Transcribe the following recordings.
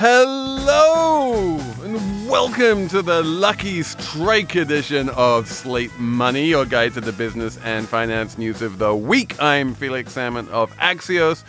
Hello and welcome to the lucky strike edition of Slate Money, your guide to the business and finance news of the week. I'm Felix Salmon of Axios.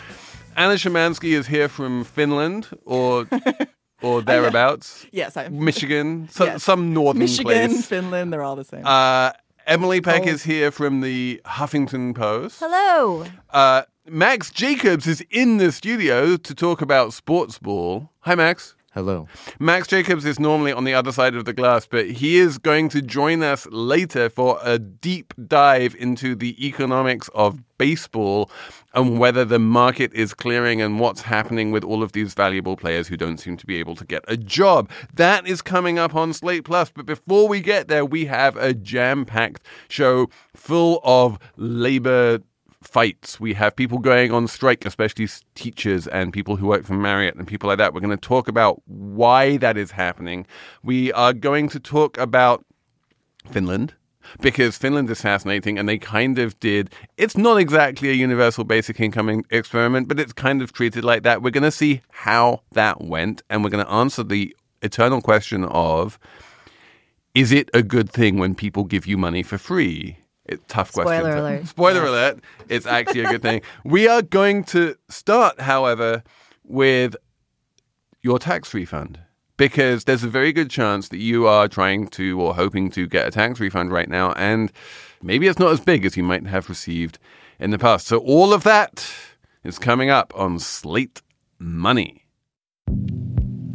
Anna Szymanski is here from Finland or or thereabouts. Yes, I'm Michigan, so, Yes. some northern Michigan, place. Finland, they're all the same. Uh, Emily Peck Oh. is here from the Huffington Post. Hello. Uh, Max Jacobs is in the studio to talk about sports ball. Hi, Max. Hello. Max Jacobs is normally on the other side of the glass, but he is going to join us later for a deep dive into the economics of baseball and whether the market is clearing and what's happening with all of these valuable players who don't seem to be able to get a job. That is coming up on Slate Plus. But before we get there, we have a jam packed show full of labor fights. We have people going on strike, especially teachers and people who work for Marriott and people like that. We're going to talk about why that is happening. We are going to talk about Finland. Because Finland is fascinating and they kind of did, it's not exactly a universal basic income experiment, but it's kind of treated like that. We're going to see how that went and we're going to answer the eternal question of is it a good thing when people give you money for free? It, tough question. Spoiler alert. Spoiler alert. It's actually a good thing. We are going to start, however, with your tax refund because there's a very good chance that you are trying to or hoping to get a tax refund right now, and maybe it's not as big as you might have received in the past. So, all of that is coming up on Slate Money.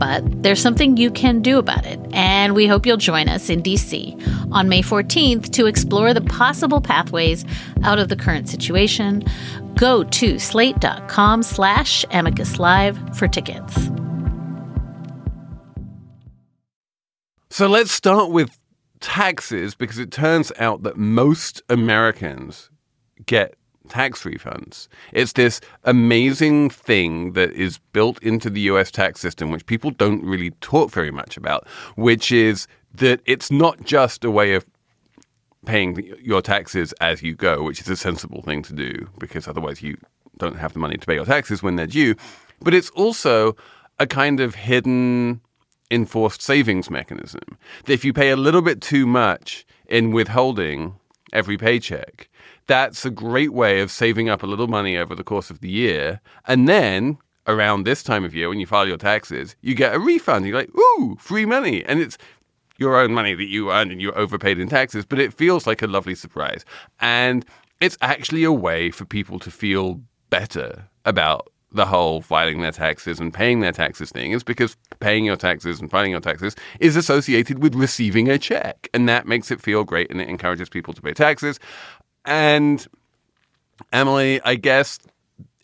But there's something you can do about it, and we hope you'll join us in DC on May 14th to explore the possible pathways out of the current situation. Go to slate.com slash amicus live for tickets. So, let's start with taxes because it turns out that most Americans get tax refunds. It's this amazing thing that is built into the US tax system, which people don't really talk very much about, which is that it's not just a way of paying your taxes as you go, which is a sensible thing to do because otherwise you don't have the money to pay your taxes when they're due. But it's also a kind of hidden enforced savings mechanism that if you pay a little bit too much in withholding every paycheck, that's a great way of saving up a little money over the course of the year. And then around this time of year, when you file your taxes, you get a refund. You're like, ooh, free money. And it's your own money that you earned and you overpaid in taxes, but it feels like a lovely surprise. And it's actually a way for people to feel better about the whole filing their taxes and paying their taxes thing is because paying your taxes and filing your taxes is associated with receiving a check. And that makes it feel great and it encourages people to pay taxes. And Emily, I guess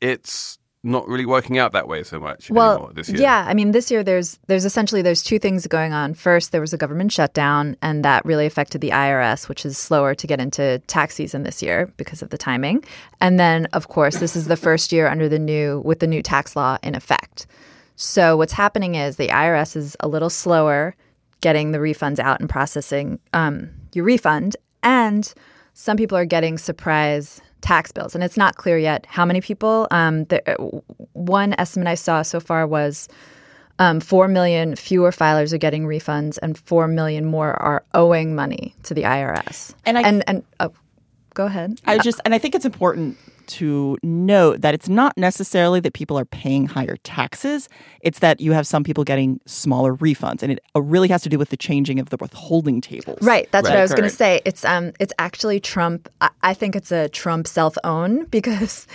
it's not really working out that way so much Well, anymore this year. yeah, I mean, this year there's there's essentially there's two things going on. First, there was a government shutdown, and that really affected the IRS, which is slower to get into tax season this year because of the timing. And then, of course, this is the first year under the new with the new tax law in effect. So what's happening is the IRS is a little slower getting the refunds out and processing um, your refund, and some people are getting surprise tax bills, and it's not clear yet how many people. Um, the, one estimate I saw so far was um, four million fewer filers are getting refunds, and four million more are owing money to the IRS. And I- and and oh, go ahead. I just and I think it's important to note that it's not necessarily that people are paying higher taxes. It's that you have some people getting smaller refunds, and it uh, really has to do with the changing of the withholding tables. Right. That's what I was going to say. It's um, it's actually Trump. I, I think it's a Trump self own because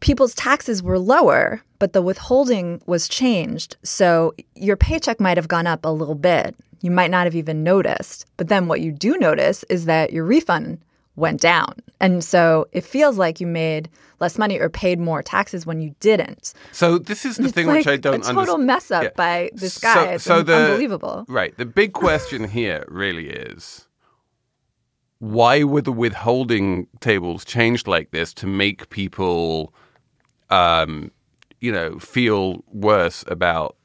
people's taxes were lower, but the withholding was changed. So your paycheck might have gone up a little bit. You might not have even noticed. But then what you do notice is that your refund went down. And so it feels like you made less money or paid more taxes when you didn't. So this is the It's thing like which I don't a total understand. mess up Yeah. by this So- guy. it's so un- the- unbelievable. Right. The big question here really is why were the withholding tables changed like this to make people, um, you know, feel worse about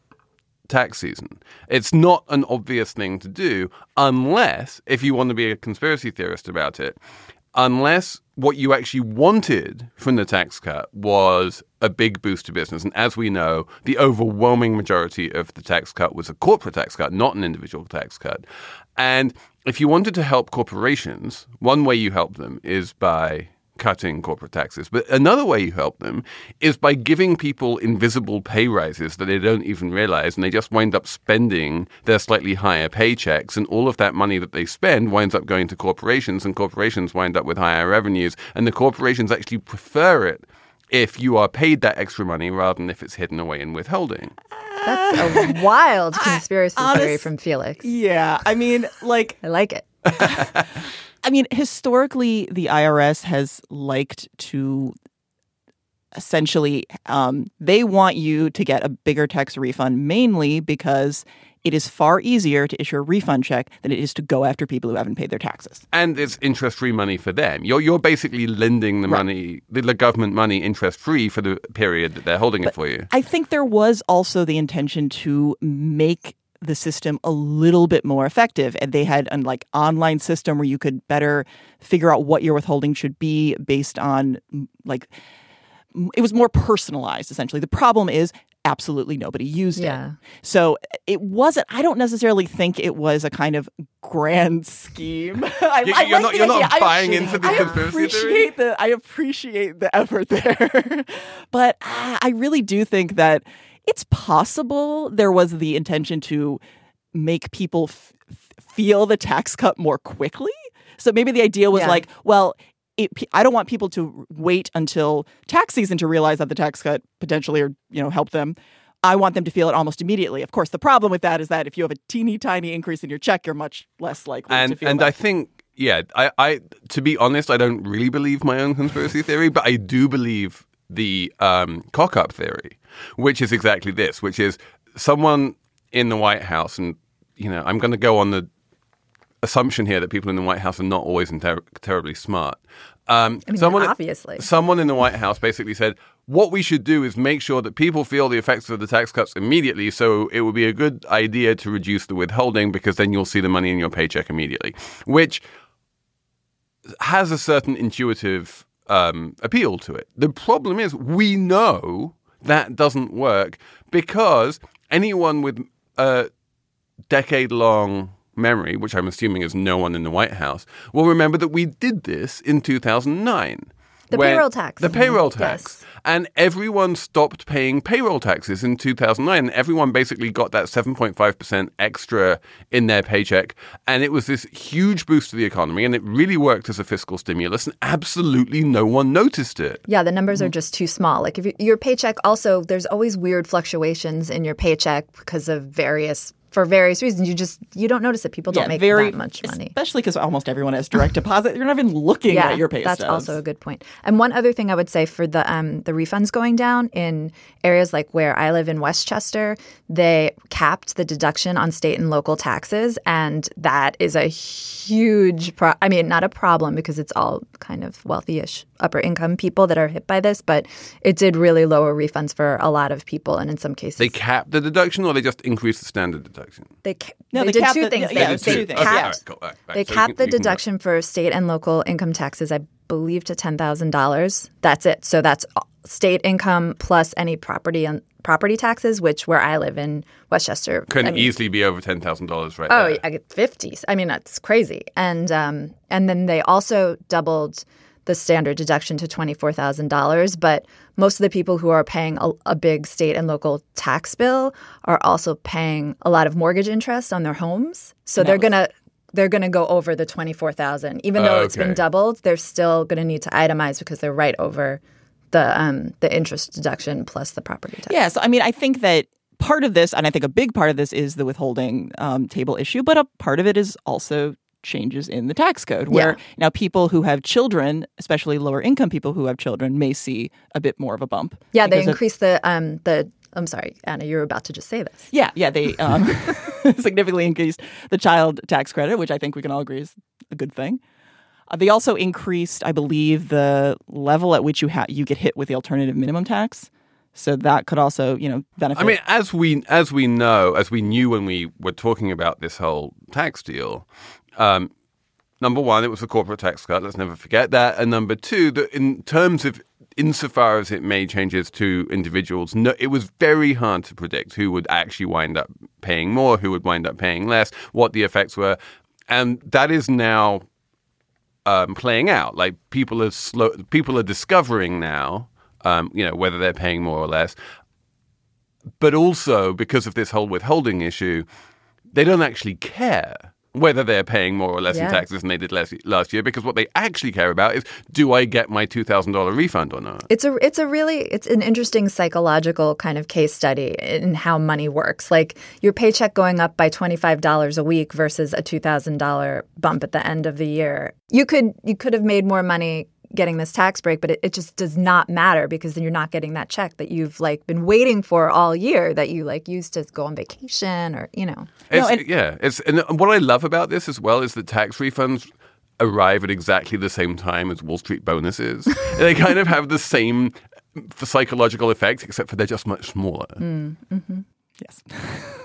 tax season? It's not an obvious thing to do unless, if you want to be a conspiracy theorist about it, unless what you actually wanted from the tax cut was a big boost to business. And as we know, the overwhelming majority of the tax cut was a corporate tax cut, not an individual tax cut. And if you wanted to help corporations, one way you help them is by cutting corporate taxes. But another way you help them is by giving people invisible pay rises that they don't even realize, and they just wind up spending their slightly higher paychecks, and all of that money that they spend winds up going to corporations, and corporations wind up with higher revenues, and the corporations actually prefer it if you are paid that extra money rather than if it's hidden away in withholding. That's a wild conspiracy theory honest- from Felix. Yeah, I mean, like I like it. I mean, historically, the IRS has liked to essentially, um, they want you to get a bigger tax refund mainly because it is far easier to issue a refund check than it is to go after people who haven't paid their taxes. And it's interest free money for them. You're you're basically lending the money, the, the government money, interest free for the period that they're holding it for you. I think there was also the intention to make the system a little bit more effective and they had an like online system where you could better figure out what your withholding should be based on like it was more personalized essentially the problem is absolutely nobody used Yeah. it so it wasn't i don't necessarily think it was a kind of grand scheme I, You- I you're like not- you're not idea. I buying appreciate- into the I conspiracy theory? appreciate the i appreciate the effort there but ah, i really do think that it's possible there was the intention to make people f- feel the tax cut more quickly. So maybe the idea was Yeah. like, well, it, I don't want people to wait until tax season to realize that the tax cut potentially or you know help them. I want them to feel it almost immediately. Of course, the problem with that is that if you have a teeny tiny increase in your check, you're much less likely to and feel and that. I think yeah, I, I to be honest, I don't really believe my own conspiracy theory, but I do believe the um, cock up theory, which is exactly this, which is someone in the White House, and you know, I'm going to go on the assumption here that people in the White House are not always ter- terribly smart. Um, I mean, someone, obviously. someone in the White House basically said, what we should do is make sure that people feel the effects of the tax cuts immediately. So it would be a good idea to reduce the withholding because then you'll see the money in your paycheck immediately, which has a certain intuitive um, appeal to it. The problem is we know that doesn't work because anyone with a decade long memory, which I'm assuming is no one in the White House, will remember that we did this in 2009. The payroll tax. The payroll tax. Yes. And everyone stopped paying payroll taxes in 2009. Everyone basically got that 7.5% extra in their paycheck. And it was this huge boost to the economy. And it really worked as a fiscal stimulus. And absolutely no one noticed it. Yeah, the numbers are just too small. Like if you, your paycheck also there's always weird fluctuations in your paycheck because of various for various reasons. You just you don't notice it. People don't make very that much money. especially because almost everyone has direct deposit. You're not even looking at your pay that's stubs. also a good point. And one other thing I would say for the um, the refunds going down in areas like where I live in Westchester, they capped the deduction on state and local taxes, and that is a huge. Pro- I mean, not a problem because it's all kind of wealthy-ish, upper income people that are hit by this, but it did really lower refunds for a lot of people, and in some cases They capped the deduction or they just increased the standard deduction? They, ca- No, they, they did capped two the- things. yeah, they, yeah, they it's two things. Okay, capped, right, cool, all right, right. they So you capped can- the you can go. deduction for state and local income taxes, I believe, to ten thousand dollars. That's it. So that's state income plus any property and property taxes, which where I live in Westchester Can I mean, easily be over $10,000 right Oh, there. I get fifties. I mean, that's crazy. And um, and then they also doubled the standard deduction to $24,000. But most of the people who are paying a, a, big state and local tax bill are also paying a lot of mortgage interest on their homes. So they're going to they're going to go over the 24,000. Even though it's been doubled, they're still going to need to itemize because they're right over the um, the interest deduction plus the property tax. Yeah, so I mean, I think that part of this, and I think a big part of this is the withholding um, table issue, but a part of it is also changes in the tax code where yeah. now people who have children especially lower income people who have children may see a bit more of a bump yeah they increase of, the um the I'm sorry, Anna, you're about to just say this. Yeah, yeah, they um, significantly increased the child tax credit, which I think we can all agree is a good thing. Uh, they also increased, I believe, the level at which you ha- you get hit with the alternative minimum tax. So that could also, you know, benefit. I mean, as we as we know, as we knew when we were talking about this whole tax deal, um, number one, it was a corporate tax cut. Let's never forget that. And number two, that in terms of insofar as it made changes to individuals, no, it was very hard to predict who would actually wind up paying more, who would wind up paying less, what the effects were, and that is now um, playing out. Like people are slow, people are discovering now, um, you know, whether they're paying more or less. But also because of this whole withholding issue, they don't actually care whether they're paying more or less yeah. in taxes than they did last, last year because what they actually care about is do I get my $2000 refund or not? It's a it's a really it's an interesting psychological kind of case study in how money works. Like your paycheck going up by $25 a week versus a $2000 bump at the end of the year. You could you could have made more money getting this tax break, but it, it just does not matter because then you're not getting that check that you've like been waiting for all year that you like used to go on vacation or you know. It's, no, yeah, it's and what I love about this as well is that tax refunds arrive at exactly the same time as Wall Street bonuses. they kind of have the same psychological effect, except for they're just much smaller. Mm, mm-hmm. Yes.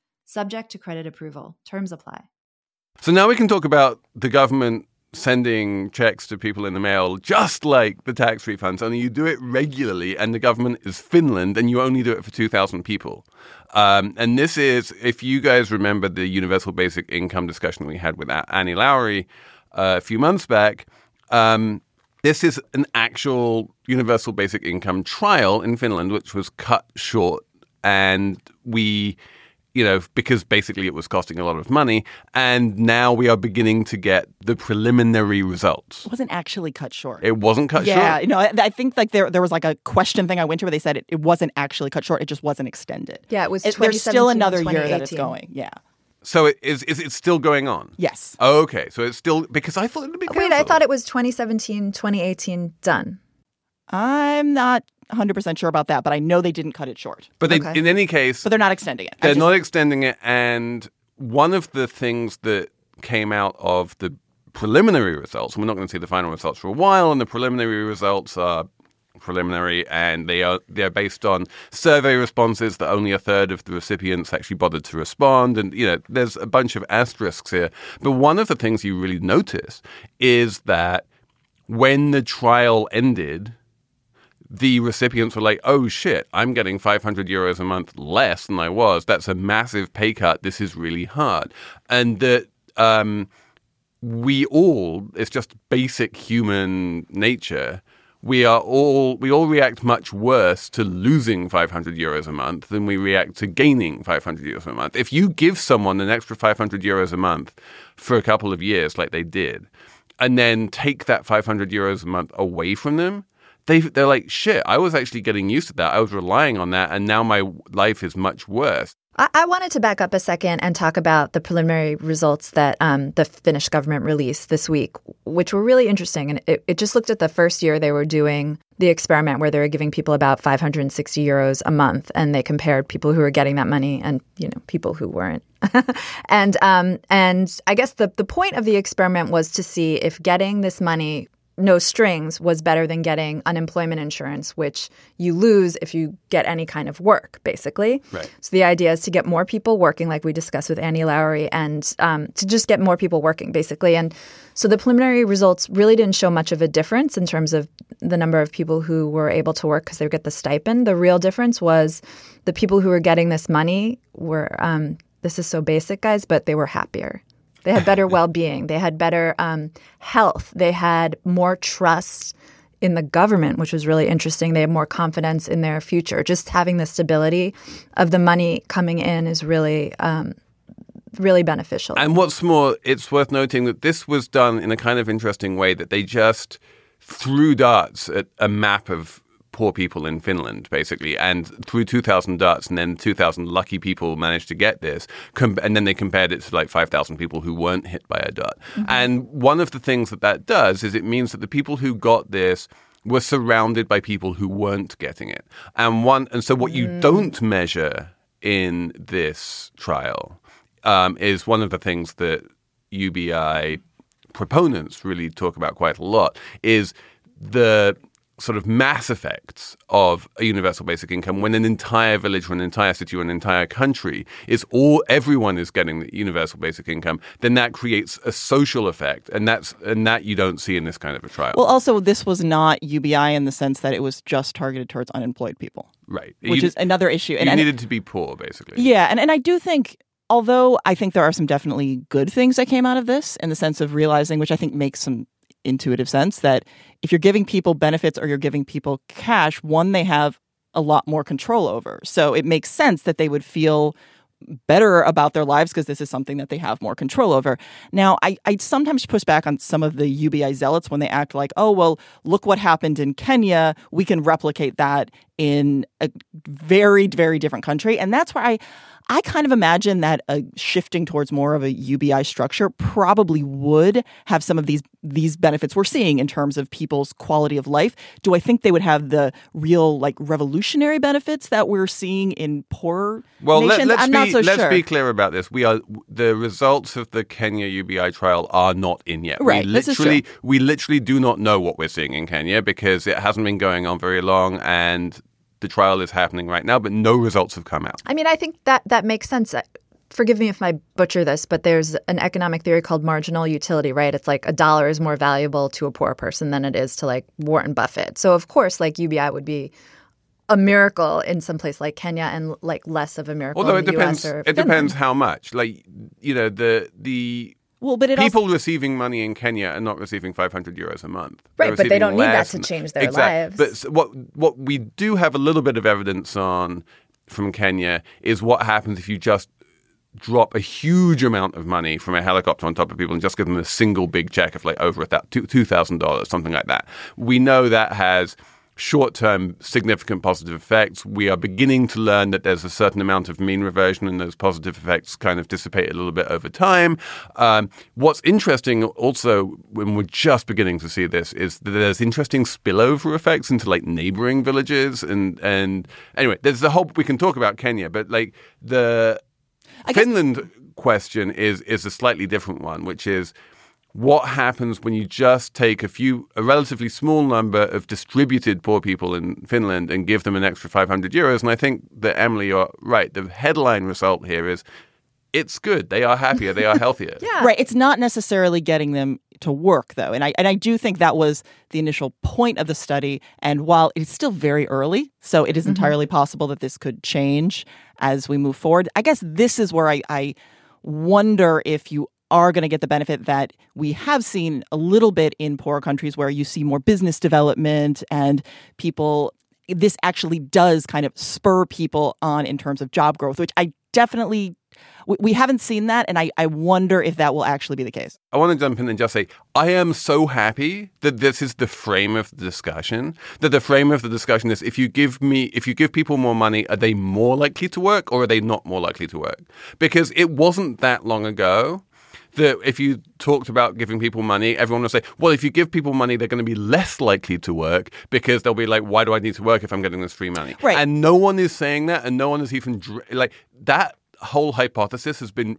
subject to credit approval. Terms apply. So now we can talk about the government sending checks to people in the mail, just like the tax refunds, only you do it regularly, and the government is Finland, and you only do it for 2,000 people. Um, and this is, if you guys remember the universal basic income discussion we had with Annie Lowrey uh, a few months back, um, this is an actual universal basic income trial in Finland, which was cut short. And we you know, because basically it was costing a lot of money. And now we are beginning to get the preliminary results. It wasn't actually cut short. It wasn't cut yeah, short. Yeah, you know, I, I, think like there there was like a question thing I went to where they said it, it wasn't actually cut short. It just wasn't extended. Yeah, it was. It, there's still another year that it's going. Yeah. So it is is it still going on? Yes. okay, so it's still because I thought it would be. Wait, I thought it was 2017, 2018 done. I'm not 100% sure about that, but I know they didn't cut it short. But they, okay. in any case, but they're not extending it. They're just, not extending it. And one of the things that came out of the preliminary results, we're not going to see the final results for a while, and the preliminary results are preliminary and they are they're based on survey responses that only a third of the recipients actually bothered to respond and you know there's a bunch of asterisks here but one of the things you really notice is that when the trial ended the recipients were like, oh shit, I'm getting 500 euros a month less than I was. That's a massive pay cut. This is really hard. And that um, we all, it's just basic human nature. We are all, we all react much worse to losing 500 euros a month than we react to gaining 500 euros a month. If you give someone an extra 500 euros a month for a couple of years, like they did, and then take that 500 euros a month away from them, they they're like shit. I was actually getting used to that. I was relying on that, and now my life is much worse. I, I wanted to back up a second and talk about the preliminary results that um, the Finnish government released this week, which were really interesting. And it, it just looked at the first year they were doing the experiment where they were giving people about 560 euros a month, and they compared people who were getting that money and you know people who weren't. and um, and I guess the the point of the experiment was to see if getting this money no strings was better than getting unemployment insurance, which you lose if you get any kind of work, basically. Right. So the idea is to get more people working, like we discussed with Annie Lowrey, and um, to just get more people working, basically. And so the preliminary results really didn't show much of a difference in terms of the number of people who were able to work because they would get the stipend. The real difference was the people who were getting this money were. Um, this is so basic, guys, but they were happier. They had better well being. They had better um, health. They had more trust in the government, which was really interesting. They had more confidence in their future. Just having the stability of the money coming in is really, um, really beneficial. And what's more, it's worth noting that this was done in a kind of interesting way that they just threw darts at a map of poor people in Finland, basically, and through 2,000 darts, and then 2,000 lucky people managed to get this, com- and then they compared it to like 5,000 people who weren't hit by a dart. And one of the things that that does is it means that the people who got this were surrounded by people who weren't getting it, and one, and so what you don't measure in this trial um, is one of the things that UBI proponents really talk about quite a lot is the sort of mass effects of a universal basic income when an entire village or an entire city or an entire country is all everyone is getting the universal basic income then that creates a social effect. And that's and that you don't see in this kind of a trial. Well, also, this was not UBI in the sense that it was just targeted towards unemployed people, right. Which you, is another issue. you and- needed to be poor basically. Yeah, and, and I do think, although I think there are some definitely good things that came out of this in the sense of realizing, which I think makes some intuitive sense, that if you're giving people benefits or you're giving people cash, one, they have a lot more control over. So it makes sense that they would feel better about their lives because this is something that they have more control over. Now, I, I sometimes push back on some of the UBI zealots when they act like, oh, well, look what happened in Kenya. We can replicate that in a very, very different country. And that's why I. I kind of imagine that a shifting towards more of a UBI structure probably would have some of these these benefits we're seeing in terms of people's quality of life. Do I think they would have the real like revolutionary benefits that we're seeing in poorer Well, let, nations? us I'm be not so let's sure. be clear about this. We are the results of the Kenya UBI trial are not in yet. Right, We literally we literally do not know what we're seeing in Kenya because it hasn't been going on very long and the trial is happening right now, but no results have come out. I mean, I think that that makes sense. Uh, Forgive me if I butcher this, but there's an economic theory called marginal utility, right? It's like a dollar is more valuable to a poor person than it is to like Warren Buffett. So of course, like UBI would be a miracle in some place like Kenya and like less of a miracle Although in it the depends, it depends how much. Like you know, the the Well, but it people also receiving money in Kenya are not receiving 500 euros a month. Right, but they don't need that to change their exactly. lives. But what what we do have a little bit of evidence on from Kenya is what happens if you just drop a huge amount of money from a helicopter on top of people and just give them a single big check of like over a two thousand dollars, something like that. We know that has short-term significant positive effects. We are beginning to learn that there's a certain amount of mean reversion, and those positive effects kind of dissipate a little bit over time. Um, what's interesting, also, when we're just beginning to see this, is that there's interesting spillover effects into like neighboring villages, and and anyway, there's a whole we can talk about Kenya, but like the guess- Finland question is is a slightly different one, which is what happens when you just take a few, a relatively small number of distributed poor people in Finland and give them an extra 500 euros? And I think that Emily, you're right. The headline result here is it's good. They are happier. They are healthier. Yeah. Right. It's not necessarily getting them to work though. And I and I do think that was the initial point of the study. And while it's still very early, so it is mm-hmm. entirely possible that this could change as we move forward. I guess this is where I, I wonder if you are going to get the benefit that we have seen a little bit in poorer countries where you see more business development and people this actually does kind of spur people on in terms of job growth, which I definitely we, haven't seen that, and I, I wonder if that will actually be the case. I want to jump in and just say I am so happy that this is the frame of the discussion. That the frame of the discussion is if you give me if you give people more money, are they more likely to work or are they not more likely to work? Because it wasn't that long ago that if you talked about giving people money, everyone would say, well, if you give people money, they're going to be less likely to work because they'll be like, why do I need to work if I'm getting this free money? Right. And no one is saying that, and no one is even dr- like that whole hypothesis has been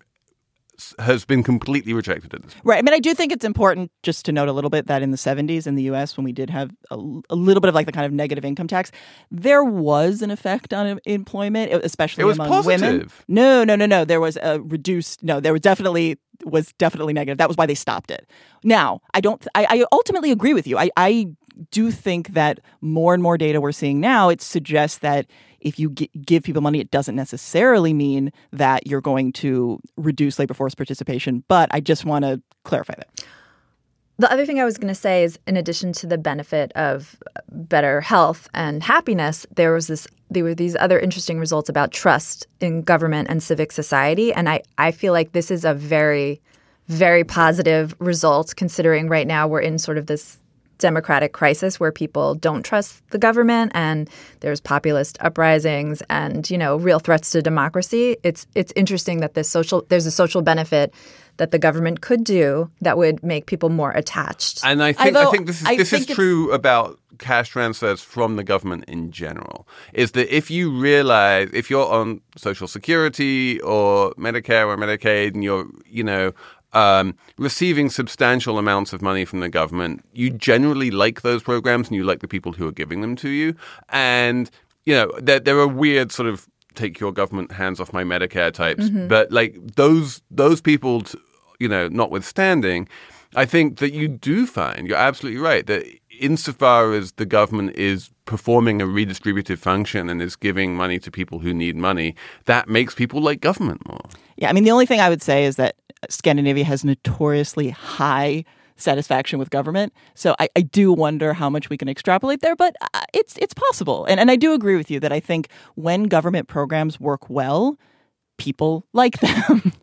has been completely rejected at this point. Right. I mean, I do think it's important just to note a little bit that in the 70s in the US, when we did have a, a little bit of like the kind of negative income tax, there was an effect on employment, especially among women. positive. No, no, no, no. There was a reduced, no, there was definitely was definitely negative. That was why they stopped it. Now, I don't, I, I ultimately agree with you. I, I do think that more and more data we're seeing now, it suggests that if you gi- give people money, it doesn't necessarily mean that you're going to reduce labor force participation. But I just want to clarify that. The other thing I was going to say is, in addition to the benefit of uh, better health and happiness, there was this. There were these other interesting results about trust in government and civic society, and I I feel like this is a very, very positive result considering right now we're in sort of this democratic crisis where people don't trust the government and there's populist uprisings and you know real threats to democracy it's it's interesting that this social there's a social benefit that the government could do that would make people more attached And I think I think this is I this is true about cash transfers from the government in general. Is that if you realize if you're on Social Security or Medicare or Medicaid and you're you know um, receiving substantial amounts of money from the government, you generally like those programs and you like the people who are giving them to you. And you know there there are weird sort of take your government hands off my Medicare types, but like those those people, you know, notwithstanding. I think that you do find, you're absolutely right, that insofar as the government is performing a redistributive function and is giving money to people who need money, that makes people like government more. Yeah, I mean, the only thing I would say is that Scandinavia has notoriously high satisfaction with government. So I, I do wonder how much we can extrapolate there, but uh, it's it's possible. And and I do agree with you that I think when government programs work well, people like them.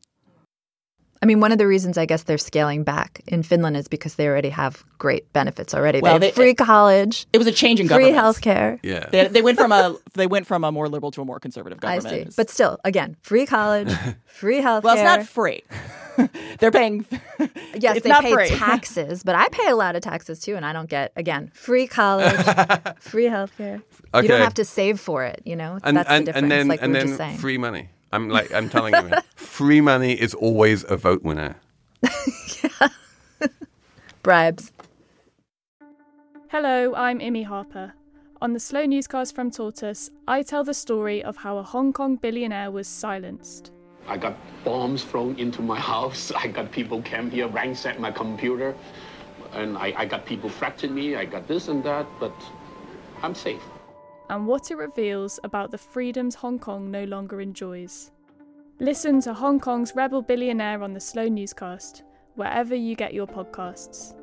I mean, one of the reasons I guess they're scaling back in Finland is because they already have great benefits already. Well, they have they- free college, it was a change in government. free government. health care. Yeah. They, they went from a they went from a more liberal to a more conservative I government. see. But still, again, free college, free health well, it's not free. They're paying. Yes, it's they not pay free. taxes, but I pay a lot of taxes too, and I don't get again free college, free healthcare. You don't have to save for it. You know, And, that's and, the difference. and then, like and we were then just saying. free money. I'm like, I'm telling you, man, free money is always a vote winner. yeah. bribes. Hello, I'm Imi Harper. On the Slow Newscast from Tortoise, I tell the story of how a Hong Kong billionaire was silenced. I got bombs thrown into my house. I got people came here, ransacked my computer. And I, I got people threatening me. I got this and that, but I'm safe. And what it reveals about the freedoms Hong Kong no longer enjoys. Listen to Hong Kong's rebel billionaire on the Slow Newscast, wherever you get your podcasts.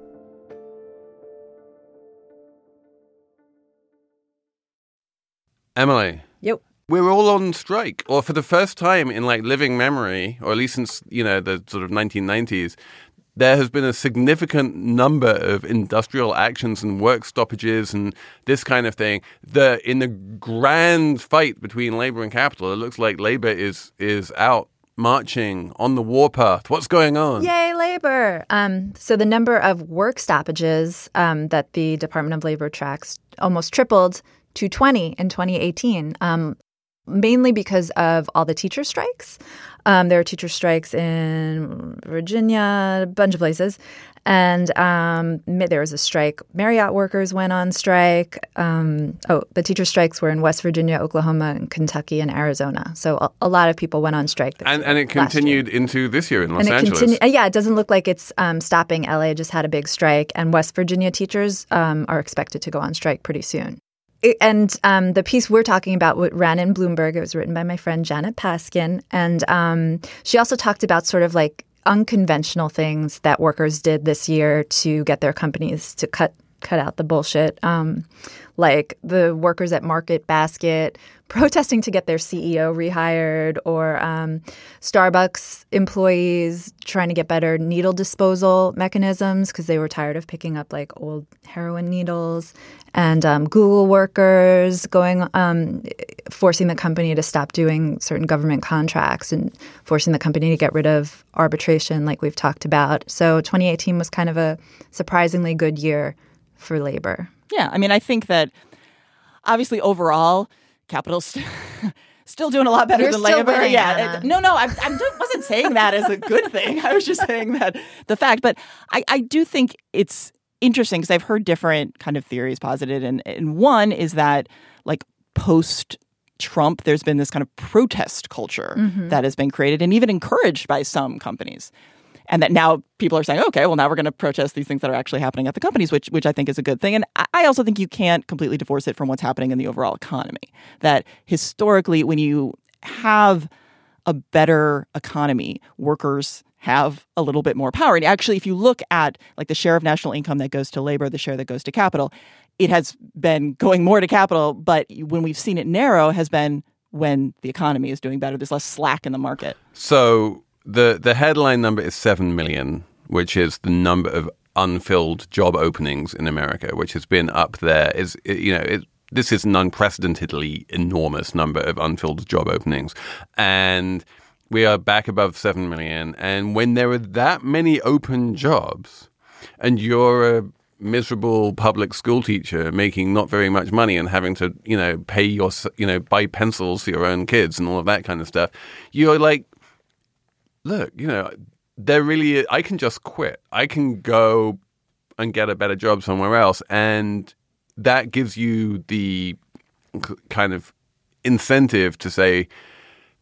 Emily, Yep. we're all on strike, or for the first time in like living memory, or at least since you know the sort of 1990s, there has been a significant number of industrial actions and work stoppages and this kind of thing. The in the grand fight between labor and capital, it looks like labor is is out marching on the warpath. What's going on? Yay, labor! Um, so the number of work stoppages um, that the Department of Labor tracks almost tripled to 20 in 2018, um, mainly because of all the teacher strikes. Um, there are teacher strikes in Virginia, a bunch of places. And um, there was a strike. Marriott workers went on strike. Um, oh, the teacher strikes were in West Virginia, Oklahoma, and Kentucky, and Arizona. So a, a lot of people went on strike. this And year, and it last year continued into this year in Los and it Angeles. continue- uh, yeah, it doesn't look like it's um, stopping. LA just had a big strike, and West Virginia teachers um, are expected to go on strike pretty soon. And um, the piece we're talking about ran in Bloomberg. It was written by my friend Janet Paskin, and um, she also talked about sort of like unconventional things that workers did this year to get their companies to cut cut out the bullshit. Um, like the workers at Market Basket protesting to get their CEO rehired, or um, Starbucks employees trying to get better needle disposal mechanisms because they were tired of picking up like old heroin needles, and um, Google workers going um, forcing the company to stop doing certain government contracts and forcing the company to get rid of arbitration, like we've talked about. So 2018 was kind of a surprisingly good year for labor. Yeah, I mean, I think that obviously overall, capital st- still doing a lot better You're than labor. yeah, it- no, no, I, I wasn't saying that as a good thing. I was just saying that the fact. But I, I do think it's interesting because I've heard different kind of theories posited, and, and one is that like post Trump, there's been this kind of protest culture Mm-hmm. that has been created and even encouraged by some companies. And that now people are saying, okay, well, now we're going to protest these things that are actually happening at the companies, which which I think is a good thing. And I- also think you can't completely divorce it from what's happening in the overall economy. That historically, when you have a better economy, workers have a little bit more power. And actually, if you look at like the share of national income that goes to labor, the share that goes to capital, it has been going more to capital. But when we've seen it narrow, has been when the economy is doing better. There's less slack in the market. So the the headline number is seven million, which is the number of unfilled job openings in America, which has been up there. Is you know it, this is an unprecedentedly enormous number of unfilled job openings, and we are back above seven million. And when there are that many open jobs, and you're a miserable public school teacher making not very much money and having to you know pay your you know buy pencils for your own kids and all of that kind of stuff, you're like look, you know, there really is, I can just quit. I can go and get a better job somewhere else and that gives you the kind of incentive to say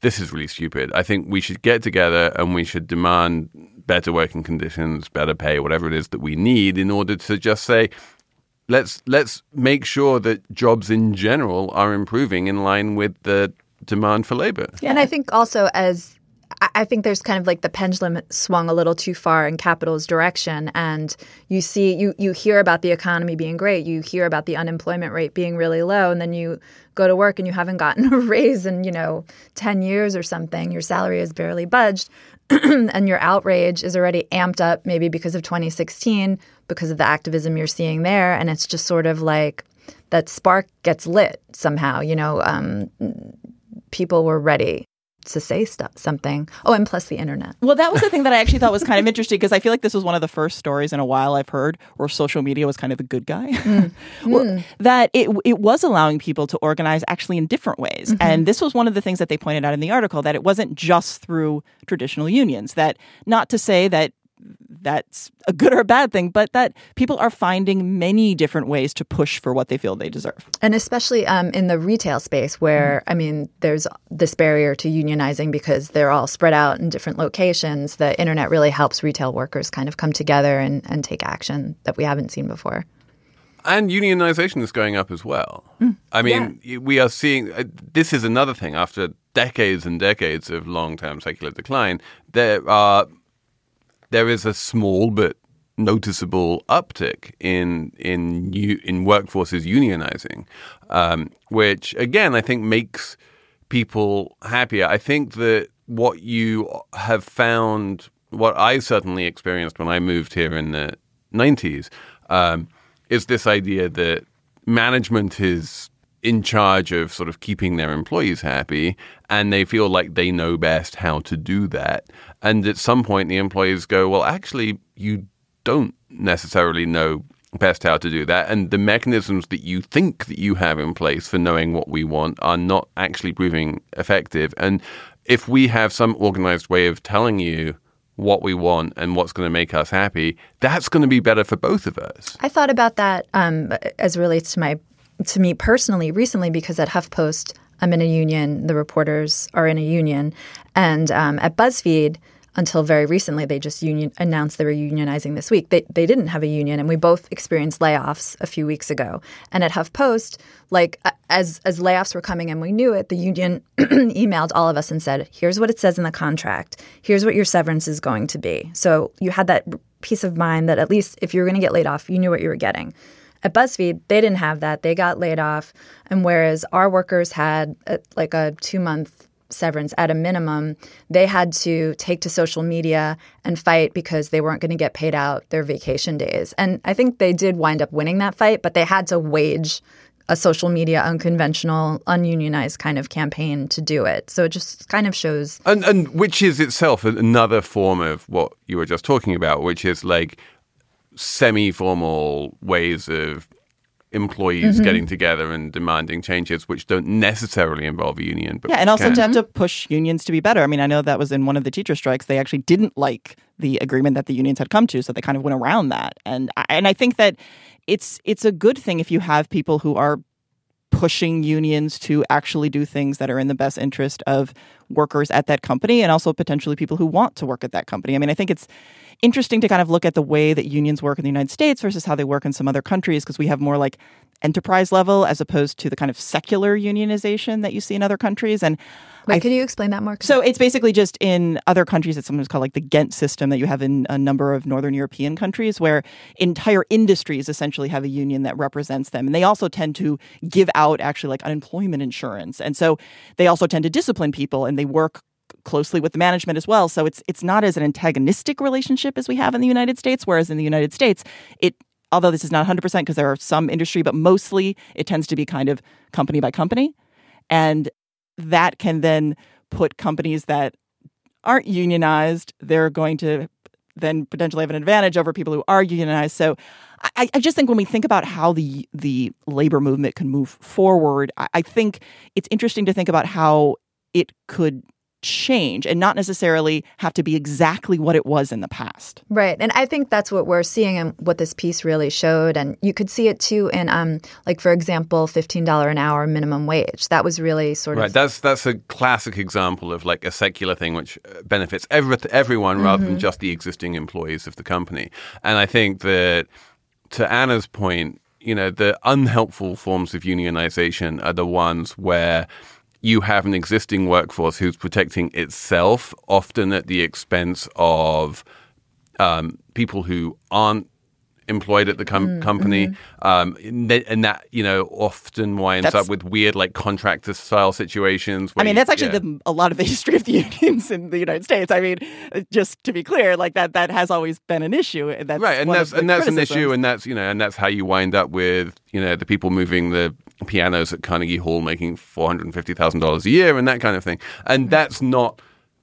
this is really stupid. I think we should get together and we should demand better working conditions, better pay, whatever it is that we need in order to just say let's let's make sure that jobs in general are improving in line with the demand for labor. And I think also as I- think there's kind of like the pendulum swung a little too far in capital's direction, and you see you you hear about the economy being great, you hear about the unemployment rate being really low, and then you go to work and you haven't gotten a raise in you know ten years or something. Your salary has barely budged, and your outrage is already amped up, maybe because of 2016, because of the activism you're seeing there, and it's just sort of like that spark gets lit somehow. You know, um, people were ready to say stuff, something. Oh, and plus the internet. Well, that was the thing that I actually thought was kind of interesting because I feel like this was one of the first stories in a while I've heard where social media was kind of the good guy. Mm. well, mm. that it it was allowing people to organize actually in different ways. Mm-hmm. And this was one of the things that they pointed out in the article that it wasn't just through traditional unions. That not to say that that's a good or a bad thing, but that people are finding many different ways to push for what they feel they deserve. And especially um, in the retail space, where I mean, there's this barrier to unionizing because they're all spread out in different locations. The internet really helps retail workers kind of come together and, and take action that we haven't seen before. And unionization is going up as well. I mean, we are seeing uh, this is another thing after decades and decades of long term secular decline. There are there is a small but noticeable uptick in in in workforces unionizing, um, which again I think makes people happier. I think that what you have found, what I certainly experienced when I moved here in the nineties, um, is this idea that management is in charge of sort of keeping their employees happy and they feel like they know best how to do that. And at some point, the employees go, well, actually, you don't necessarily know best how to do that. And the mechanisms that you think that you have in place for knowing what we want are not actually proving effective. And if we have some organized way of telling you what we want and what's going to make us happy, that's going to be better for both of us. I thought about that um, as relates to my to me personally recently because at HuffPost I'm in a union. The reporters are in a union, and um, at BuzzFeed until very recently they just union announced they were unionizing this week. They they didn't have a union, and we both experienced layoffs a few weeks ago. And at HuffPost, like as as layoffs were coming and we knew it, the union emailed all of us and said, "Here's what it says in the contract. Here's what your severance is going to be." So you had that peace of mind that at least if you were going to get laid off, you knew what you were getting. At BuzzFeed, they didn't have that. They got laid off. And whereas our workers had uh like a two month severance at a minimum, they had to take to social media and fight because they weren't going to get paid out their vacation days. And I think they did wind up winning that fight, but they had to wage a social media unconventional, ununionized kind of campaign to do it. So it just kind of shows And and which is itself another form of what you were just talking about, which is like semi-formal ways of employees Mm-hmm. getting together and demanding changes which don't necessarily involve a union. But Yeah, and also can. to have to push unions to be better. I mean, I know that was in one of the teacher strikes. They actually didn't like the agreement that the unions had come to, so they kind of went around that. And I, and I think that it's it's a good thing if you have people who are pushing unions to actually do things that are in the best interest of workers at that company and also potentially people who want to work at that company. I mean, I think it's interesting to kind of look at the way that unions work in the United States versus how they work in some other countries because we have more like enterprise level as opposed to the kind of sectoral unionization that you see in other countries and Wait, I could you explain that more? so it's basically just in other countries, it's sometimes called like the Ghent system that you have in a number of Northern European countries where entire industries essentially have a union that represents them. And they also tend to give out actually like unemployment insurance. And so they also tend to discipline people and they work closely with the management as well. So it's it's not as an antagonistic relationship as we have in the United States, whereas in the United States, it although this is not 100% because there are some industry, but mostly it tends to be kind of company by company. And that can then put companies that aren't unionized, they're going to then potentially have an advantage over people who are unionized. So I, I just think when we think about how the the labor movement can move forward, I, I think it's interesting to think about how it could change and not necessarily have to be exactly what it was in the past. Right. And I think that's what we're seeing and what this piece really showed. And you could see it too in, um, like, for example, $15 an hour minimum wage. That was really sort Right, of. Right. That's that's a classic example of like a sectoral thing which uh, benefits every, everyone rather Mm-hmm. than just the existing employees of the company. And I think that to Anna's point, you know, the unhelpful forms of unionization are the ones where you have an existing workforce who's protecting itself, often at the expense of um, people who aren't employed at the com- Mm, company, mm-hmm. um, and, that, and that you know often winds That's- up with weird like contractor style situations. I mean, that's actually yeah. the, a lot of the history of the unions in the United States. I mean, just to be clear, like that that has always been an issue. and That's right, and that's and that's an issue, and that's you know, and that's how you wind up with you know the people moving the pianos at Carnegie Hall making four hundred and fifty thousand dollars a year and that kind of thing, and that's not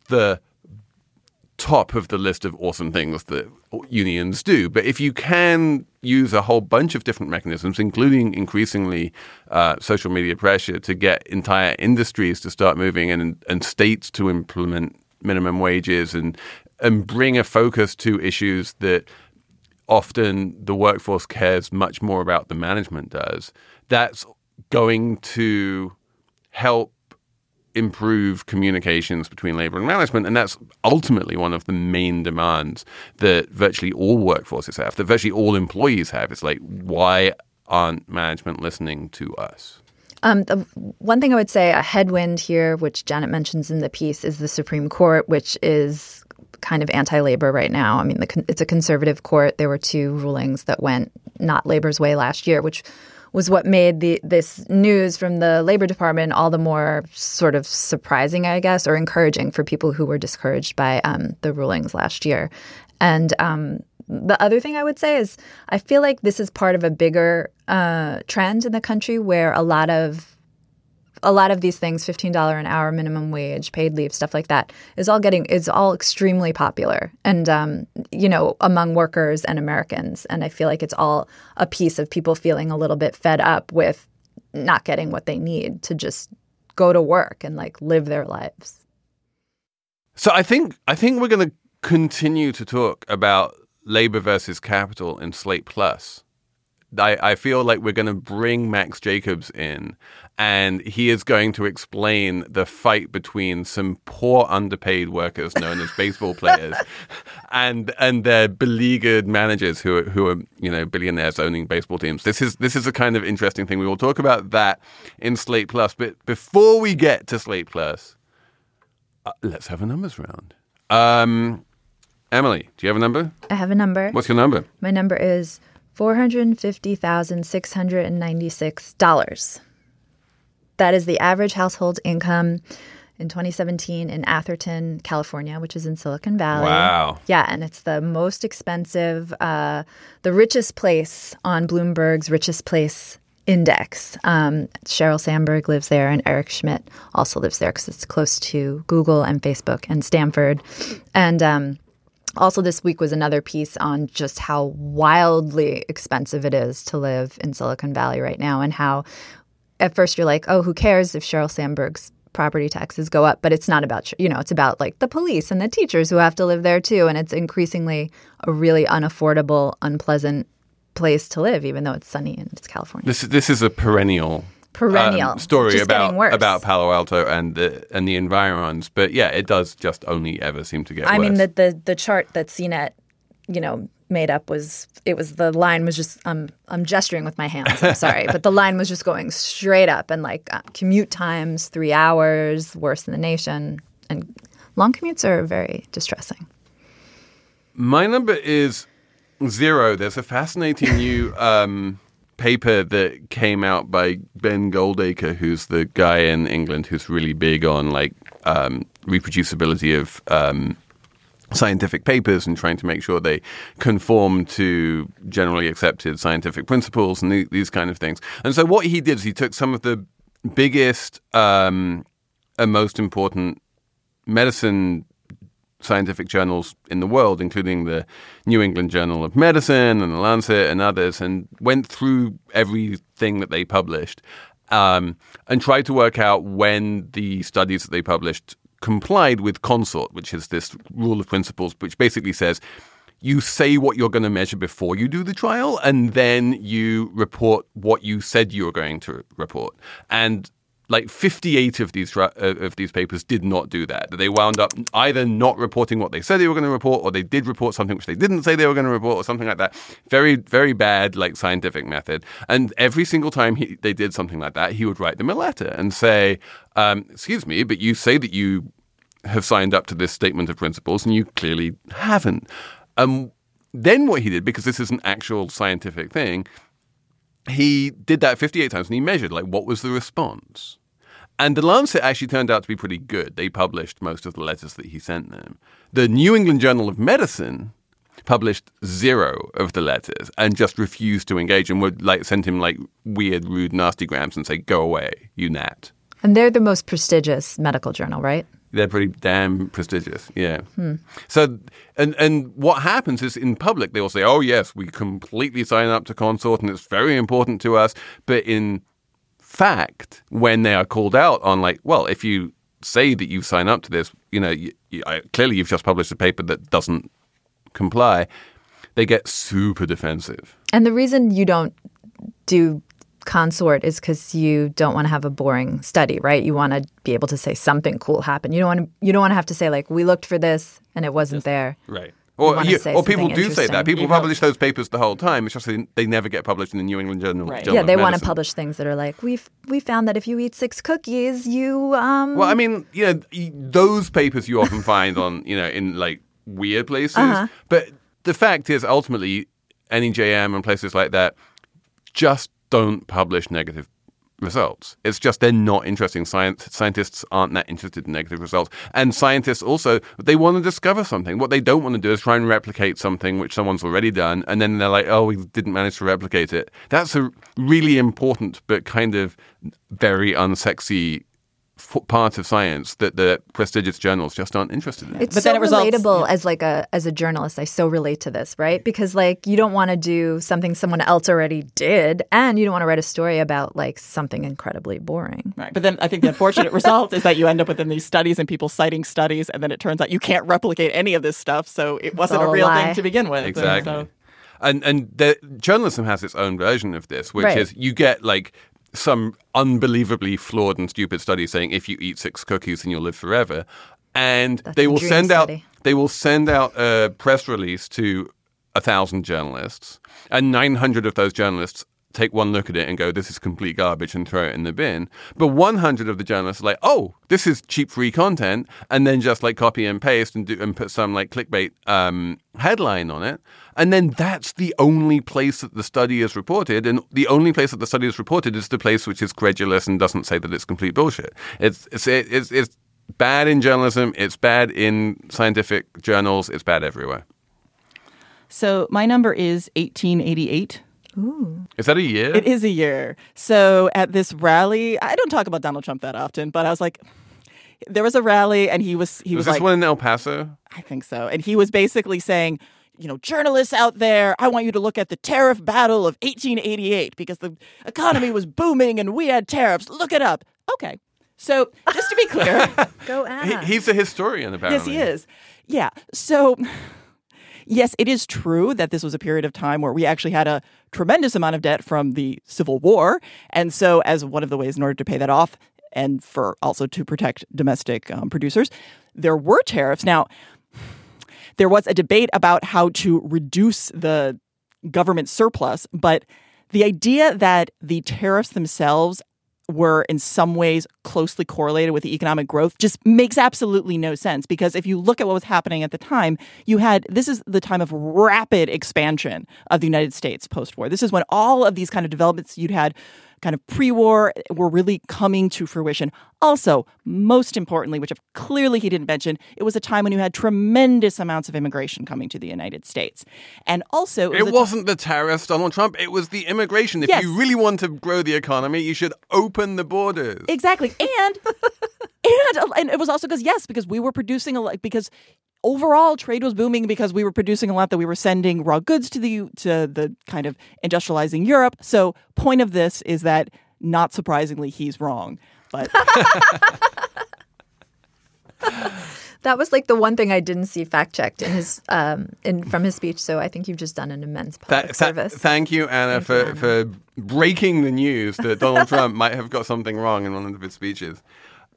the top of the list of awesome things that unions do. But if you can use a whole bunch of different mechanisms, including increasingly uh, social media pressure, to get entire industries to start moving and and states to implement minimum wages and and bring a focus to issues that often the workforce cares much more about than management does. That's going to help improve communications between labor and management. And that's ultimately one of the main demands that virtually all workforces have, that virtually all employees have. It's like, why aren't management listening to us? Um, the one thing I would say, a headwind here, which Janet mentions in the piece, is the Supreme Court, which is kind of anti-labor right now. I mean, the, it's a conservative court. There were two rulings that went not labor's way last year, which was what made the this news from the Labor Department all the more sort of surprising, I guess, or encouraging for people who were discouraged by um, the rulings last year. And um, the other thing I would say is I feel like this is part of a bigger uh, trend in the country where a lot of a lot of these things, fifteen dollar an hour minimum wage, paid leave, stuff like that, is all getting is all extremely popular, and um, you know among workers and Americans, and I feel like it's all a piece of people feeling a little bit fed up with not getting what they need to just go to work and like live their lives. So I think I think we're going to continue to talk about labor versus capital in Slate Plus. I, I feel like we're going to bring Max Jacobs in, and he is going to explain the fight between some poor underpaid workers known as baseball players, and and their beleaguered managers who are, who are you know billionaires owning baseball teams. This is this is a kind of interesting thing. We will talk about that in Slate Plus. But before we get to Slate Plus, uh, let's have a numbers round. Um, Emily, do you have a number? I have a number. What's your number? My number is four hundred fifty thousand six hundred and ninety six dollars. That is the average household income in 2017 in Atherton, California, which is in Silicon Valley. Wow. Yeah, and it's the most expensive, uh, the richest place on Bloomberg's richest place index. Um, Sheryl Sandberg lives there, and Eric Schmidt also lives there because it's close to Google and Facebook and Stanford. And um, Also, this week was another piece on just how wildly expensive it is to live in Silicon Valley right now, and how at first you're like, oh, who cares if Sheryl Sandberg's property taxes go up? But it's not about, you know, it's about like the police and the teachers who have to live there too. And it's increasingly a really unaffordable, unpleasant place to live, even though it's sunny and it's California. This is this is a perennial Perennial um, story about about Palo Alto and the and the environs. But yeah, it does just only ever seem to get I worse. mean, the, the the chart that CNET, you know, made up was it was the line was just I'm I'm gesturing with my hands. I'm sorry, but the line was just going straight up and like uh, commute times three hours, worse than the nation, and long commutes are very distressing. My number is zero. There's a fascinating new um, paper that came out by Ben Goldacre, who's the guy in England who's really big on like um, reproducibility of um, scientific papers and trying to make sure they conform to generally accepted scientific principles and the- these kind of things. And so what he did is he took some of the biggest um, and most important medicine scientific journals in the world, including the New England Journal of Medicine and the Lancet and others, and went through everything that they published um, and tried to work out when the studies that they published complied with CONSORT, which is this rule of principles, which basically says you say what you're going to measure before you do the trial, and then you report what you said you were going to report. And like 58 of these uh, of these papers did not do that. They wound up either not reporting what they said they were going to report, or they did report something which they didn't say they were going to report, or something like that. Very, very bad, like scientific method. And every single time he, they did something like that, he would write them a letter and say, um, "Excuse me, but you say that you have signed up to this statement of principles, and you clearly haven't." Um, then what he did, because this is an actual scientific thing, he did that 58 times and he measured like what was the response. And the Lancet actually turned out to be pretty good. They published most of the letters that he sent them. The New England Journal of Medicine published zero of the letters and just refused to engage and would like send him like weird, rude, nasty grams and say, "Go away, you gnat." And they're the most prestigious medical journal, right? They're pretty damn prestigious, yeah. So, and and what happens is in public they will say, "Oh yes, we completely sign up to CONSORT, and it's very important to us." But in fact, when they are called out on, like, well, if you say that you sign up to this, you know, you, you, I, clearly you've just published a paper that doesn't comply, they get super defensive. And the reason you don't do CONSORT is because you don't want to have a boring study, right? You want to be able to say something cool happened. You don't want to. You don't want to have to say like, "We looked for this and it wasn't there." Right. Or, you- or people do say that. People You publish those papers the whole time. It's just they, they never get published in the New England Journal. Right. Journal yeah, they want to publish things that are like, we've we found that if you eat six cookies, you um." Well, I mean, you know, those papers you often find on, you know, in like weird places. Uh-huh. But the fact is, ultimately, NEJM and places like that just don't publish negative results. It's just they're not interesting. Science scientists aren't that interested in negative results, and scientists also they want to discover something. What they don't want to do is try and replicate something which someone's already done, and then they're like, "Oh, we didn't manage to replicate it." That's a really important but kind of very unsexy f- part of science that the prestigious journals just aren't interested in. It's But so then it results- relatable as like a as a journalist. I so relate to this, right? Because like you don't want to do something someone else already did, and you don't want to write a story about like something incredibly boring. Right. But then I think the unfortunate result is that you end up within these studies and people citing studies, and then it turns out you can't replicate any of this stuff, so it wasn't a all a real thing to begin with. And Exactly. so- And and the journalism has its own version of this, which Right. is you get like some unbelievably flawed and stupid study saying if you eat six cookies then you'll live forever, and That's they will send out they will send out a press release to a thousand journalists, and nine hundred of those journalists take one look at it and go, "This is complete garbage," and throw it in the bin. But one hundred of the journalists are like, "Oh, this is cheap free content," and then just like copy and paste and do and put some like clickbait um, headline on it. And then that's the only place that the study is reported, and the only place that the study is reported is the place which is credulous and doesn't say that it's complete bullshit. It's it's it's, it's bad in journalism. It's bad in scientific journals. It's bad everywhere. So my number is 1888. Is that a year? It is a year. So at this rally, I don't talk about Donald Trump that often, but I was like, there was a rally, and he was he Was, was, this like, one in El Paso? I think so, and he was basically saying. You know, journalists out there, I want you to look at the tariff battle of 1888 because the economy was booming and we had tariffs. Look it up. Okay. So, just to be clear, Go He, Anna. he's a historian, apparently. Yes, he is. Yeah. So, yes, it is true that this was a period of time where we actually had a tremendous amount of debt from the Civil War. And so, as one of the ways in order to pay that off and for also to protect domestic um, producers, there were tariffs. Now, there was a debate about how to reduce the government surplus, but the idea that the tariffs themselves were in some ways closely correlated with the economic growth just makes absolutely no sense because if you look at what was happening at the time, you had this is the time of rapid expansion of the United States post war. This is when all of these kind of developments you'd had kind of pre-war were really coming to fruition. Also, most importantly, which clearly he didn't mention, it was a time when you had tremendous amounts of immigration coming to the United States. And also It was ti- wasn't the tariffs, Donald Trump. It was the immigration. If Yes. you really want to grow the economy, you should open the borders. Exactly. And and and it was also because yes, because we were producing a lot because overall trade was booming because we were producing a lot that we were sending raw goods to the to the kind of industrializing Europe. So point of this is that not surprisingly he's wrong. But That was like the one thing I didn't see fact checked in his um in from his speech. So I think you've just done an immense public tha- service. thank you, Anna, Thank for, you, Anna. for breaking the news that Donald Trump might have got something wrong in one of his speeches.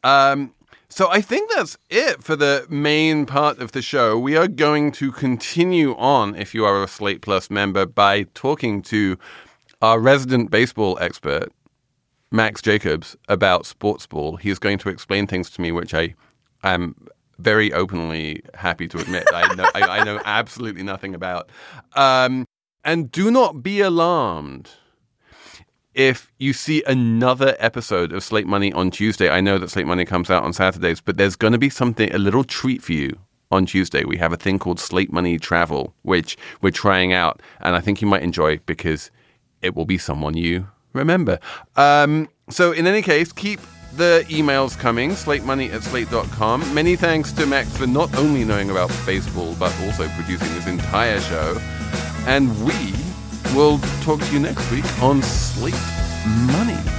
Um, so I think that's it for the main part of the show. We are going to continue on, if you are a Slate Plus member, by talking to our resident baseball expert, Max Jacobs, about sports ball. He's going to explain things to me, which I am very openly happy to admit I know, I, I know absolutely nothing about. Um, and do not be alarmed if you see another episode of Slate Money on Tuesday. I know that Slate Money comes out on Saturdays, but there's going to be something, a little treat for you on Tuesday. We have a thing called Slate Money Travel, which we're trying out, and I think you might enjoy because it will be someone you remember. Um, so, in any case, keep the emails coming, slatemoney at slate.com. Many thanks to Max for not only knowing about baseball, but also producing this entire show. And we will talk to you next week on Slate Money.